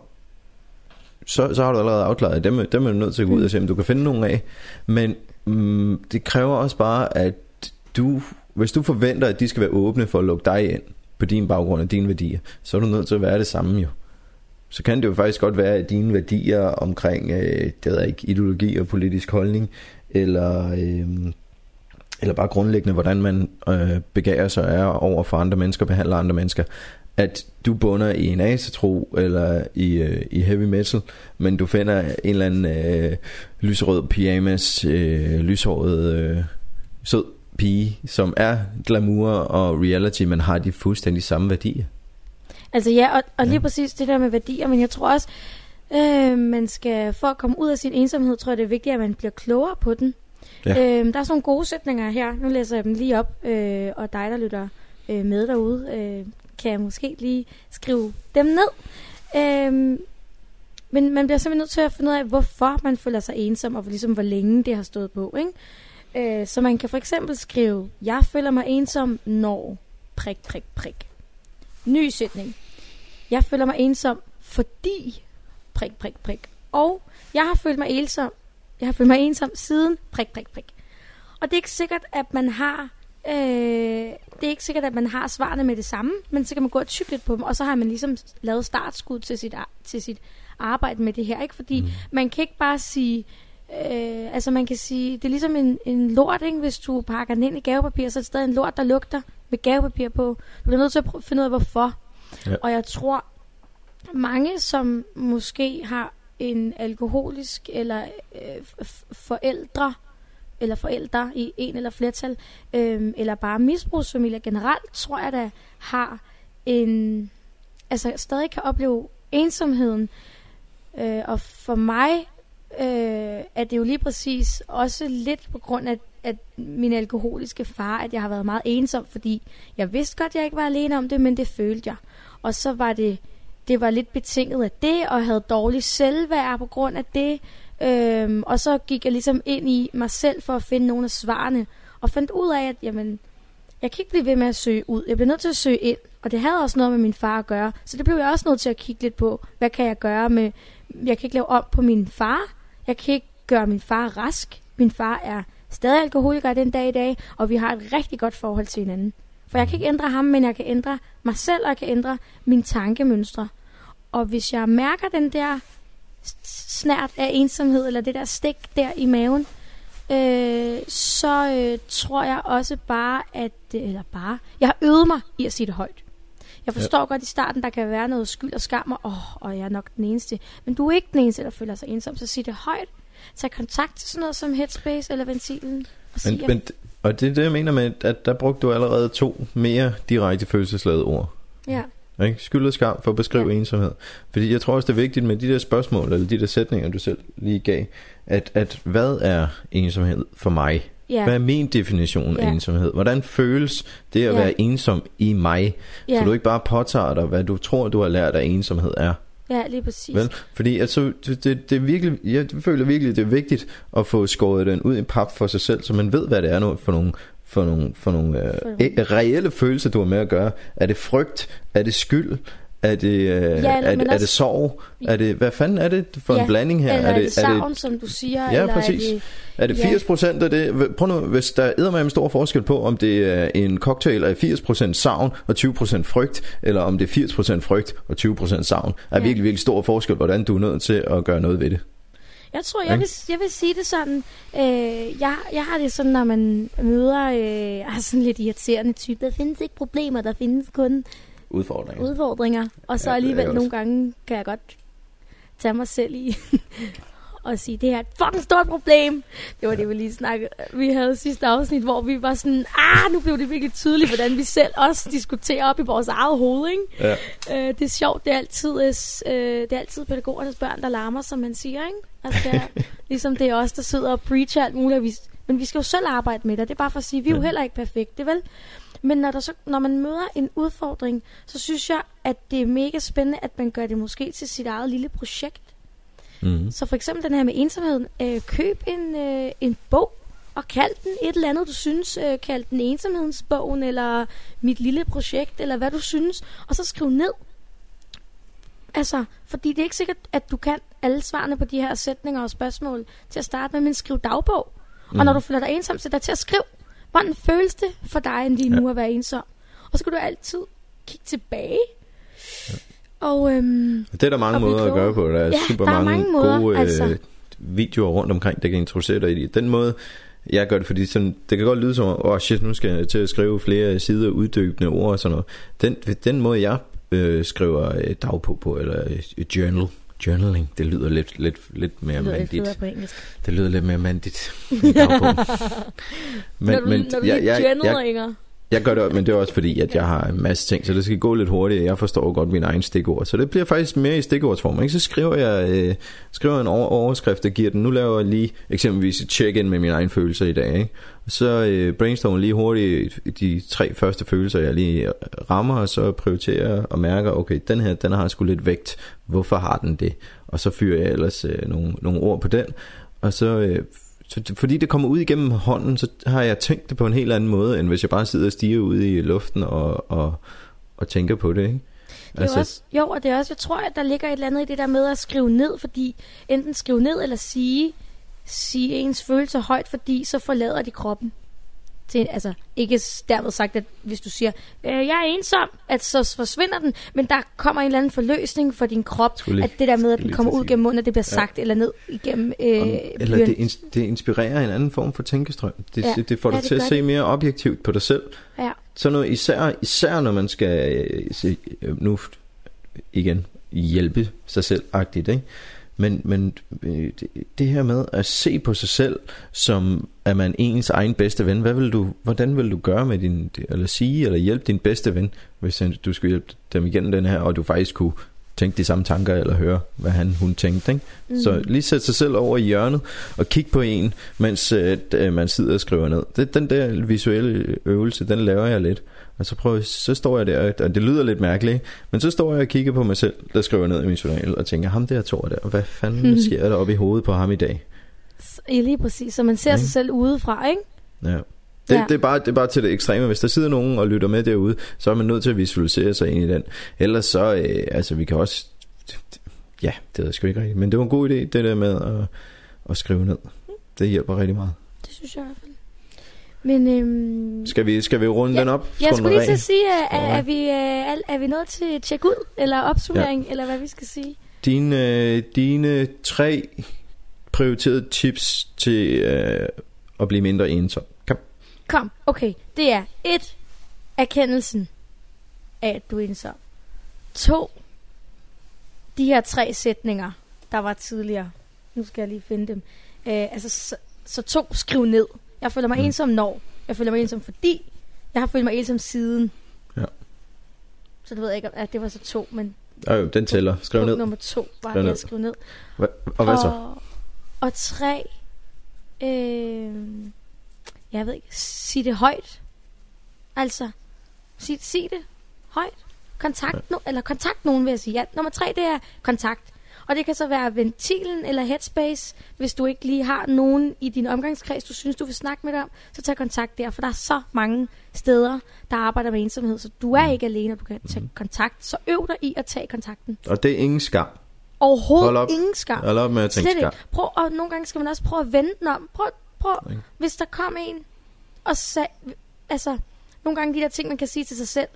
så, så har du allerede afklaret, dem, dem er du nødt til at gå ud og se, om du kan finde nogen af. Men mm, det kræver også bare, at du, hvis du forventer, at de skal være åbne for at lukke dig ind på din baggrund og dine værdier, så er du nødt til at være det samme jo. Så kan det jo faktisk godt være, at dine værdier omkring, øh, det ved jeg ikke, ideologi og politisk holdning, eller øh, eller bare grundlæggende, hvordan man øh, begærer sig er over for andre mennesker, behandler andre mennesker, at du bunder i en asatro eller i, øh, i heavy metal, men du finder en eller anden øh, lysrød pyjamas, øh, lyshåret, øh, sød pige, som er glamour og reality, men har de fuldstændig samme værdier. Altså ja, og, og lige ja. præcis det der med værdier, men jeg tror også, øh, man skal, for at komme ud af sin ensomhed, tror jeg det er vigtigt, at man bliver klogere på den. Ja. Øhm, der er sådan nogle gode sætninger her. Nu læser jeg dem lige op, øh, og dig, der lytter øh, med derude, øh, kan jeg måske lige skrive dem ned. Øhm, men man bliver simpelthen nødt til at finde ud af, hvorfor man føler sig ensom, og ligesom hvor længe det har stået på. Ikke? Øh, så man kan for eksempel skrive, jeg føler mig ensom, når prik, prik, prik. Ny sætning. Jeg føler mig ensom, fordi prik, prik, prik. Og jeg har følt mig ensom, jeg har følt mig ensom siden prik, prik, prik. Og det er ikke sikkert, at man har øh, det er ikke sikkert, at man har svarene med det samme, men så kan man gå og tykke lidt på dem, og så har man ligesom lavet startskud til sit, til sit arbejde med det her, ikke? Fordi mm. man kan ikke bare sige, øh, altså man kan sige, det er ligesom en, en lort, ikke? Hvis du pakker den ind i gavepapir, så er det stadig en lort, der lugter med gavepapir på. Du bliver nødt til at finde ud af, hvorfor. Ja. Og jeg tror, mange, som måske har en alkoholisk eller øh, forældre, eller forældre i en eller flertal, øh, eller bare misbrugsfamilier generelt, tror jeg, der har en, altså stadig kan opleve ensomheden. Øh, og for mig øh, er det jo lige præcis også lidt på grund af, at min alkoholiske far, at jeg har været meget ensom, fordi jeg vidste godt, at jeg ikke var alene om det, men det følte jeg. Og så var det, det var lidt betinget af det, og havde dårlig selvværd på grund af det. Øhm, og så gik jeg ligesom ind i mig selv for at finde nogle af svarene, og fandt ud af, at jamen, jeg kan ikke blive ved med at søge ud. Jeg bliver nødt til at søge ind, og det havde også noget med min far at gøre. Så det blev jeg også nødt til at kigge lidt på, hvad kan jeg gøre med... Jeg kan ikke lave op på min far. Jeg kan ikke gøre min far rask. Min far er stadig alkoholiker den dag i dag, og vi har et rigtig godt forhold til hinanden. For jeg kan ikke ændre ham, men jeg kan ændre mig selv, og jeg kan ændre mine tankemønstre. Og hvis jeg mærker den der snært af ensomhed, eller det der stik der i maven, øh, så øh, tror jeg også bare, at... Eller bare... Jeg har øvet mig i at sige det højt. Jeg forstår ja. godt i starten, der kan være noget skyld og skam, og, oh, og jeg er nok den eneste. Men du er ikke den eneste, der føler sig ensom, så sig det højt. Tag kontakt til sådan noget som Headspace eller Ventilen. Og, men, men, og det er det, jeg mener med, at der brugte du allerede to mere direkte følelsesladede ord. Ja. Ikke? Skyld og skam for at beskrive ja. ensomhed. Fordi jeg tror også, det er vigtigt med de der spørgsmål, eller de der sætninger, du selv lige gav, at, at hvad er ensomhed for mig? Ja. Hvad er min definition ja. af ensomhed? Hvordan føles det at ja. være ensom i mig? Ja. Så du ikke bare påtager dig, hvad du tror, du har lært af ensomhed er. Ja, lige præcis. Vel? Fordi altså, det, det, det er virkelig, jeg føler virkelig, det er vigtigt at få skåret den ud i pap for sig selv, så man ved, hvad det er for nogle for nogle, for nogle øh, reelle følelser, du har med at gøre. Er det frygt? Er det skyld? Er det, øh, ja, er, det, er det sorg? Er det, hvad fanden er det for ja, en blanding her? Eller er det, er det savn, er det, som du siger? Ja, eller præcis. Er det, er det 80% ja. af det? Prøv nu, hvis der er med en stor forskel på, om det er en cocktail af 80% savn og 20% frygt, eller om det er 80% frygt og 20% savn, er ja. virkelig, virkelig stor forskel, hvordan du er nødt til at gøre noget ved det. Jeg tror, jeg vil, jeg vil sige det sådan. Øh, jeg, jeg har det sådan, når man møder øh, er sådan lidt irriterende type. Der findes ikke problemer, der findes kun udfordringer. udfordringer. Og så ja, alligevel nogle gange kan jeg godt tage mig selv i og sige, det er et fucking stort problem. Det var det, vi lige snakkede. Vi havde sidste afsnit, hvor vi var sådan, ah, nu blev det virkelig tydeligt, hvordan vi selv også diskuterer op i vores eget hoved, ikke? Ja. Øh, det er sjovt, det er altid, øh, det er altid pædagogernes børn, der larmer, som man siger, ikke? Altså, det er, ligesom det er os, der sidder og preacher alt muligt, men vi skal jo selv arbejde med det. Det er bare for at sige, vi er jo heller ikke perfekte, vel? Men når, der så, når man møder en udfordring, så synes jeg, at det er mega spændende, at man gør det måske til sit eget lille projekt. Mm. Så for eksempel den her med ensomheden. Øh, køb en, øh, en bog, og kald den et eller andet, du synes. Øh, kald den ensomhedsbogen, eller mit lille projekt, eller hvad du synes. Og så skriv ned. Altså, fordi det er ikke sikkert, at du kan alle svarene på de her sætninger og spørgsmål til at starte med, men skriv dagbog. Mm. Og når mhm. du føler dig ensom, så der til at skrive, hvordan føles det for dig lige nu ja. at være ensom? Og så kan du altid kigge tilbage og, øhm, det er der mange måder at gøre på. Der er ja, super der mange, mange måder, gode øh, altså. videoer rundt omkring, der kan introducere dig i det. Den måde, jeg gør det, fordi sådan, det kan godt lyde som, åh oh shit, nu skal jeg til at skrive flere sider uddybende ord og sådan noget. Den, den måde, jeg øh, skriver øh, dagbog på, eller øh, journal, journaling, det lyder lidt, lidt, lidt mere det mandigt. Det lyder lidt mere mandigt. men, når du, men, når du jeg, jeg, jeg, jeg jeg gør det, men det er også fordi, at jeg har en masse ting, så det skal gå lidt hurtigt. Jeg forstår godt mine egne stikord, så det bliver faktisk mere i stikordsform. Ikke? Så skriver jeg øh, skriver en overskrift, der giver den. Nu laver jeg lige eksempelvis et check-in med mine egne følelser i dag. Ikke? Så øh, brainstormer lige hurtigt de tre første følelser, jeg lige rammer, og så prioriterer og mærker, okay, den her, den har sgu lidt vægt. Hvorfor har den det? og så fyrer jeg ellers øh, nogle, nogle ord på den. Og så, øh, så, fordi det kommer ud igennem hånden, så har jeg tænkt det på en helt anden måde, end hvis jeg bare sidder og stiger ud i luften og, og, og tænker på det, ikke? Det er altså, også, jo, og det er også, jeg tror, at der ligger et eller andet i det der med at skrive ned, fordi enten skrive ned eller sige, sige ens følelser højt, fordi så forlader de kroppen til, altså ikke dermed sagt, at hvis du siger, øh, jeg er ensom, at så forsvinder den, men der kommer en eller anden forløsning for din krop, lige, at det der med, at den kommer ud gennem munden, at det bliver sagt, ja. eller ned igennem øh, Eller det, ins- det inspirerer en anden form for tænkestrøm. Det, ja. det får dig ja, til at se det. mere objektivt på dig selv. Ja. Så noget, især, især når man skal øh, se, øh, nu igen hjælpe sig selv-agtigt, ikke? Men, men øh, det her med at se på sig selv, som er man ens egen bedste ven, hvad vil du, hvordan vil du gøre med din, eller sige, eller hjælpe din bedste ven, hvis du skulle hjælpe dem igennem den her, og du faktisk kunne tænke de samme tanker, eller høre, hvad han, hun tænkte. Ikke? Mm. Så lige sætte sig selv over i hjørnet, og kigge på en, mens øh, man sidder og skriver ned. Det, den der visuelle øvelse, den laver jeg lidt. Og så, prøver, så står jeg der, og det lyder lidt mærkeligt, men så står jeg og kigger på mig selv, der skriver ned i min journal, og tænker, ham der tror der, hvad fanden sker der op i hovedet på ham i dag? Ja, lige præcis. Så man ser okay. sig selv udefra, ikke? Ja. Det, ja. det, er bare, det er bare til det ekstreme. Hvis der sidder nogen og lytter med derude, så er man nødt til at visualisere sig ind i den. Ellers så, øh, altså vi kan også... Ja, det er sgu ikke rigtigt. Men det var en god idé, det der med at, at skrive ned. Det hjælper rigtig meget. Det synes jeg i hvert fald. Men, øhm, skal, vi, skal vi runde ja, den op? Jeg skulle lige til sige, er, er, er, vi, er, er vi nået til tjek ud, eller opsummering, ja. eller hvad vi skal sige? Dine, øh, dine tre prioriterede tips til øh, at blive mindre ensom. Kom. Kom, okay. Det er et, erkendelsen af, at du er ensom. To, de her tre sætninger, der var tidligere. Nu skal jeg lige finde dem. Øh, altså, så, så to, skriv ned. Jeg føler mig mm. ensom når. Jeg føler mig ensom fordi. Jeg har følt mig ensom siden. Ja. Så det ved jeg ikke, at det var så to, men... Øh, den tæller. Skriv ned. Nummer to var skriv det, at skrive ned. Hva, og hvad så? Og, tre... Øh, jeg ved ikke, sig det højt. Altså, sig, sig det højt. Kontakt, no, eller kontakt nogen, vil jeg sige. Ja, nummer tre, det er kontakt. Og det kan så være ventilen eller headspace, hvis du ikke lige har nogen i din omgangskreds, du synes, du vil snakke med dem, så tag kontakt der, for der er så mange steder, der arbejder med ensomhed, så du er mm. ikke alene, og du kan tage mm. kontakt. Så øv dig i at tage kontakten. Og det er ingen skam. Overhovedet op. ingen skam. Hold op med at tænke skam. Prøv, og nogle gange skal man også prøve at vende den om. Prøv, prøv hvis der kom en og sagde, altså, nogle gange de der ting, man kan sige til sig selv,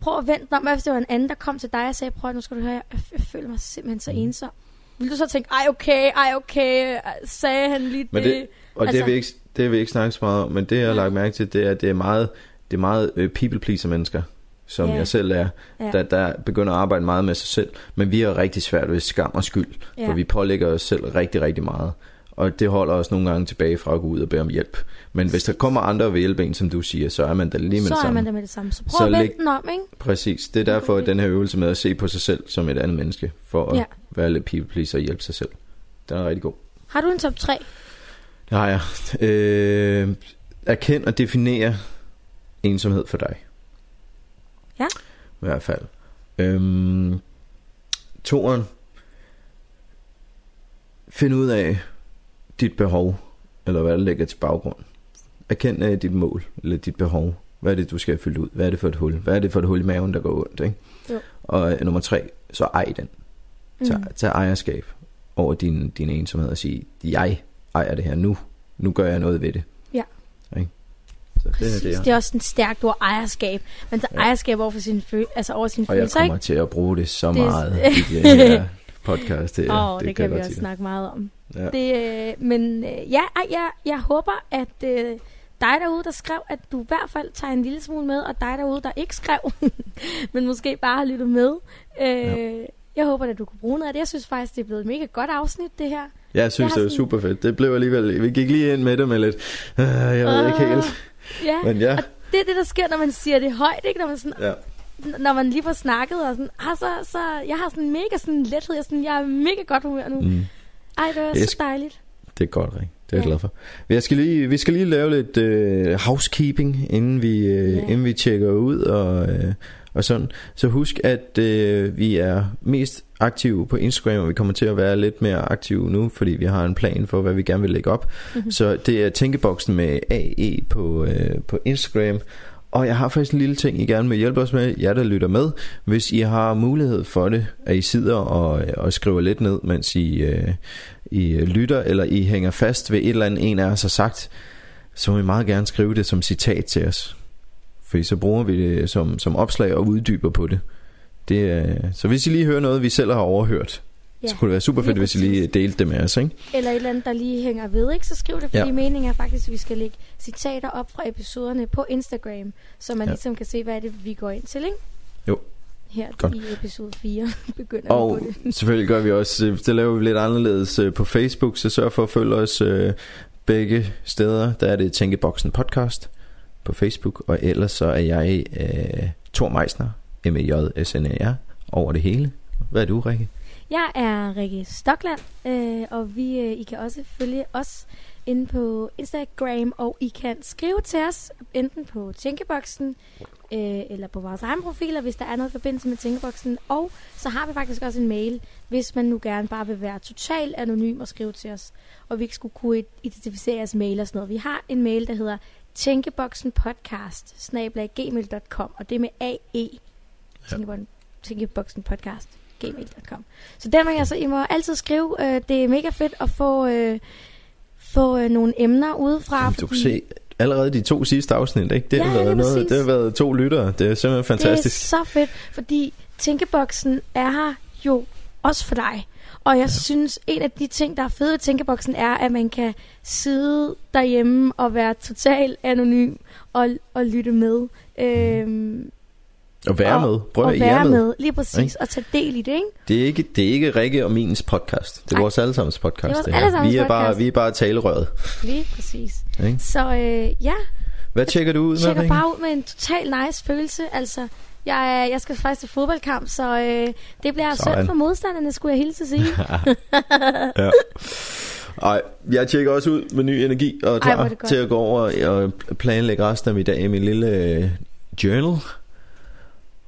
prøv at vente om, hvis det var en anden, der kom til dig og sagde, prøv nu skal du høre, jeg, jeg føler mig simpelthen så mm. ensom. Vil du så tænke, ej okay, ej okay, sagde han lige men det? det og altså, det, har vi ikke, det har vi ikke snakket så meget om, men det jeg har lagt mærke til, det er, at det er meget, det er meget uh, people pleaser mennesker, som ja. jeg selv er, der, der begynder at arbejde meget med sig selv. Men vi har rigtig svært ved skam og skyld, ja. for vi pålægger os selv rigtig, rigtig meget og det holder os nogle gange tilbage fra at gå ud og bede om hjælp. Men hvis der kommer andre vil hjælpe en, som du siger, så er man der lige med så det samme. Så er man der med det samme. Så prøv så at vende den om, ikke? Præcis. Det er derfor, okay. den her øvelse med at se på sig selv som et andet menneske, for at ja. være lidt people pleaser og hjælpe sig selv. Den er rigtig god. Har du en top 3? Det har jeg. Øh, erkend og definere ensomhed for dig. Ja. I hvert fald. Øhm, toren. Find ud af, dit behov, eller hvad der ligger til baggrund. Erkend dit mål, eller dit behov. Hvad er det, du skal fylde ud? Hvad er det for et hul? Hvad er det for et hul i maven, der går ondt? Ikke? Jo. Og uh, nummer tre, så ej den. Tag, mm. tag ejerskab over din, din ensomhed og sige, jeg ejer det her nu. Nu gør jeg noget ved det. Ja. Ikke? Så det, er det, det er også en stærkt ord, ejerskab. Man tager ja. ejerskab over, for sin føl- altså over sin følelser. Og jeg kommer til at bruge det så det... meget i det her podcast. Det, oh, det, det kan vi også snakke meget om. Ja. Det, øh, men øh, ja, jeg, jeg håber, at øh, dig derude, der skrev, at du i hvert fald tager en lille smule med, og dig derude, der ikke skrev, men måske bare har lyttet med. Øh, ja. Jeg håber, at du kunne bruge noget af det. Jeg synes faktisk, det er blevet et mega godt afsnit, det her. Ja, jeg synes, jeg det var sådan... super fedt. Det blev alligevel... Vi gik lige ind med det med lidt... Uh, jeg ved uh, ikke helt. Ja, men ja. og det er det, der sker, når man siger det højt, ikke? Når man sådan... Ja når man lige får snakket, og sådan, ah, så, så jeg har sådan mega sådan lethed, jeg, sådan, jeg er mega godt humør nu. Mm. Ej, det var jeg så dejligt. Det er godt, Rik. Det er jeg glad for. Jeg skal lige, vi skal lige lave lidt uh, housekeeping, inden vi, uh, ja. inden vi tjekker ud, og, uh, og sådan. Så husk, at øh, vi er mest aktive på Instagram, og vi kommer til at være lidt mere aktive nu, fordi vi har en plan for, hvad vi gerne vil lægge op. Mm-hmm. Så det er Tænkeboksen med AE på, øh, på Instagram. Og jeg har faktisk en lille ting, I gerne vil hjælpe os med, jer der lytter med. Hvis I har mulighed for det, at I sidder og, og skriver lidt ned, mens I, øh, I lytter, eller I hænger fast ved et eller andet, en af os har sagt, så må I meget gerne skrive det som citat til os. Fordi så bruger vi det som, som opslag og uddyber på det. det øh, så hvis I lige hører noget, vi selv har overhørt, ja, så kunne det være super fedt, hvis I lige delte det med os. Ikke? Eller et eller andet, der lige hænger ved, ikke? så skriv det, fordi ja. meningen er faktisk, at vi skal lægge citater op fra episoderne på Instagram, så man ja. ligesom kan se, hvad er det, vi går ind til. Ikke? Jo. Her Godt. i episode 4 begynder og vi på det. selvfølgelig gør vi også, øh, det laver vi lidt anderledes øh, på Facebook, så sørg for at følge os øh, begge steder. Der er det Tænkeboksen podcast på Facebook, og ellers så er jeg øh, Thor Meisner, m e j s n a r over det hele. Hvad er du, Rikke? Jeg er Rikke Stockland, øh, og vi, øh, I kan også følge os inde på Instagram, og I kan skrive til os, enten på Tænkeboksen, øh, eller på vores egen profiler, hvis der er noget forbindelse med Tænkeboksen. Og så har vi faktisk også en mail, hvis man nu gerne bare vil være totalt anonym og skrive til os, og vi ikke skulle kunne identificere jeres mail og sådan noget. Vi har en mail, der hedder Tænkeboksen podcast, gmail.com, og det er med AE. Ja. Tænkeboksen podcast, gmail.com. Så den må jeg så, I må altid skrive. Øh, det er mega fedt at få, øh, få øh, nogle emner udefra. Jamen, du kan se, allerede de to sidste afsnit, ikke? Det, ja, har været noget, det har været to lyttere. Det er simpelthen fantastisk. Det er så fedt, fordi Tænkeboksen er her jo også for dig. Og jeg ja. synes, en af de ting, der er fede ved Tænkeboksen, er, at man kan sidde derhjemme og være totalt anonym og, og lytte med. Øhm, og være og, med. Prøv at være med. med. Lige præcis. Ikke? Og tage del i det, ikke? Det er ikke, det er ikke Rikke og minens podcast. Det er Nej. vores allesammens podcast. Det er vores allesammens vi er podcast. Bare, vi er bare talerøret. Lige præcis. Ikke? Så øh, ja. Hvad tjekker du ud med, Jeg bare ud med en total nice følelse. Altså, jeg, jeg skal faktisk til fodboldkamp, så øh, det bliver synd for modstanderne, skulle jeg hilse at sige. ja. Ej, jeg tjekker også ud med ny energi og klar Ej, til at gå over og planlægge resten af min dag i min lille øh, journal.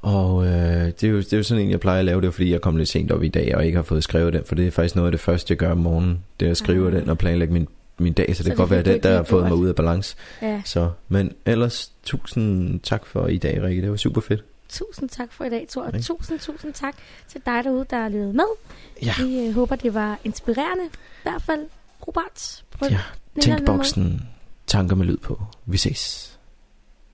Og øh, det, er jo, det er jo sådan en, jeg plejer at lave det, fordi jeg kom lidt sent op i dag, og ikke har fået skrevet den, for det er faktisk noget af det første, jeg gør om morgenen, det er at skrive ah. den og planlægge min, min dag, så, så det kan godt være den, der har fået mig ud af balance. Ja. Så, men ellers, tusind tak for i dag, Rikke, det var super fedt. Tusind tak for i dag, Thor. Og tusind, tusind tak til dig derude, der har lyttet med. Ja. Vi øh, håber, det var inspirerende. I hvert fald, Robert. Ja, tænk boksen. Tanker med lyd på. Vi ses.